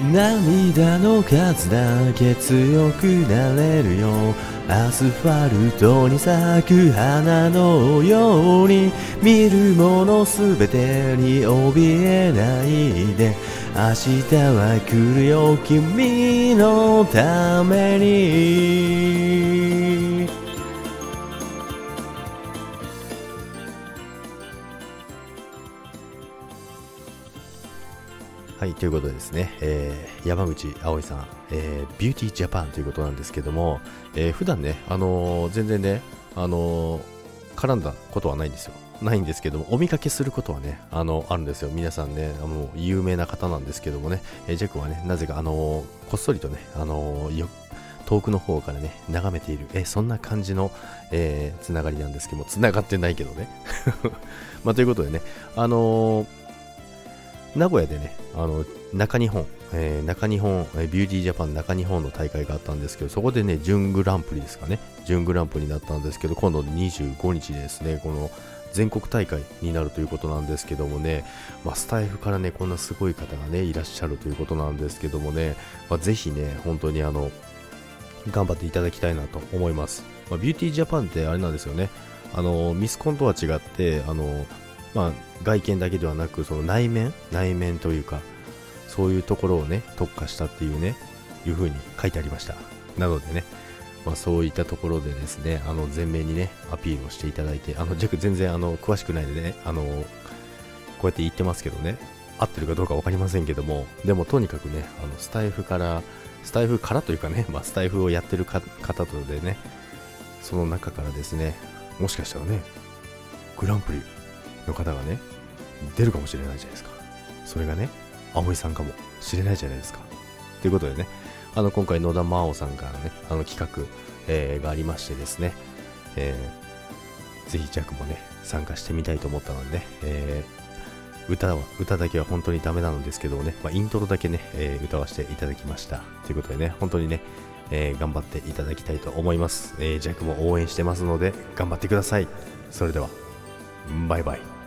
涙の数だけ強くなれるよアスファルトに咲く花のように見るものすべてに怯えないで明日は来るよ君のためにはい、ということでですね、えー、山口葵さん、えー、ビューティージャパンということなんですけども、えー、普段ね、あのー、全然ね、あのー、絡んだことはないんですよ。ないんですけども、お見かけすることはね、あの、あるんですよ。皆さんね、あの、有名な方なんですけどもね、えー、ジャックはね、なぜか、あのこっそりとね、あの遠くの方からね、眺めている、えそんな感じの、えー、つながりなんですけども、つながってないけどね。まあ、ということでね、あのー名古屋でね、あの、中日本、えー、中日本、ビューティージャパン中日本の大会があったんですけど、そこでね、準グランプリですかね、準グランプリになったんですけど、今度25日でですね、この全国大会になるということなんですけどもね、まあ、スタイフからね、こんなすごい方がね、いらっしゃるということなんですけどもね、まあ、ぜひね、本当にあの、頑張っていただきたいなと思います。まあ、ビューティージャパンってあれなんですよね、あの、ミスコンとは違って、あの、まあ、外見だけではなくその内面内面というかそういうところをね特化したっていうねいう風に書いてありました。なのでね、まあ、そういったところでですねあの前面にねアピールをしていただいてあのジェク全然あの詳しくないでねあのこうやって言ってますけどね合ってるかどうか分かりませんけどもでもとにかくねあのスタイフからスタイフからというかね、まあ、スタイフをやってる方とでねその中からですねもしかしたらねグランプリの方がね、出るかもしれないじゃないですか。それがね、葵さんかもしれないじゃないですか。ということでね、あの、今回野田真央さんからね、あの企画、えー、がありましてですね、えー、ぜひジャックもね、参加してみたいと思ったのでね、えー、歌は、歌だけは本当にダメなんですけどね、まあ、イントロだけね、えー、歌わせていただきました。ということでね、本当にね、えー、頑張っていただきたいと思います。えー、ジャックも応援してますので、頑張ってください。それでは、バイバイ。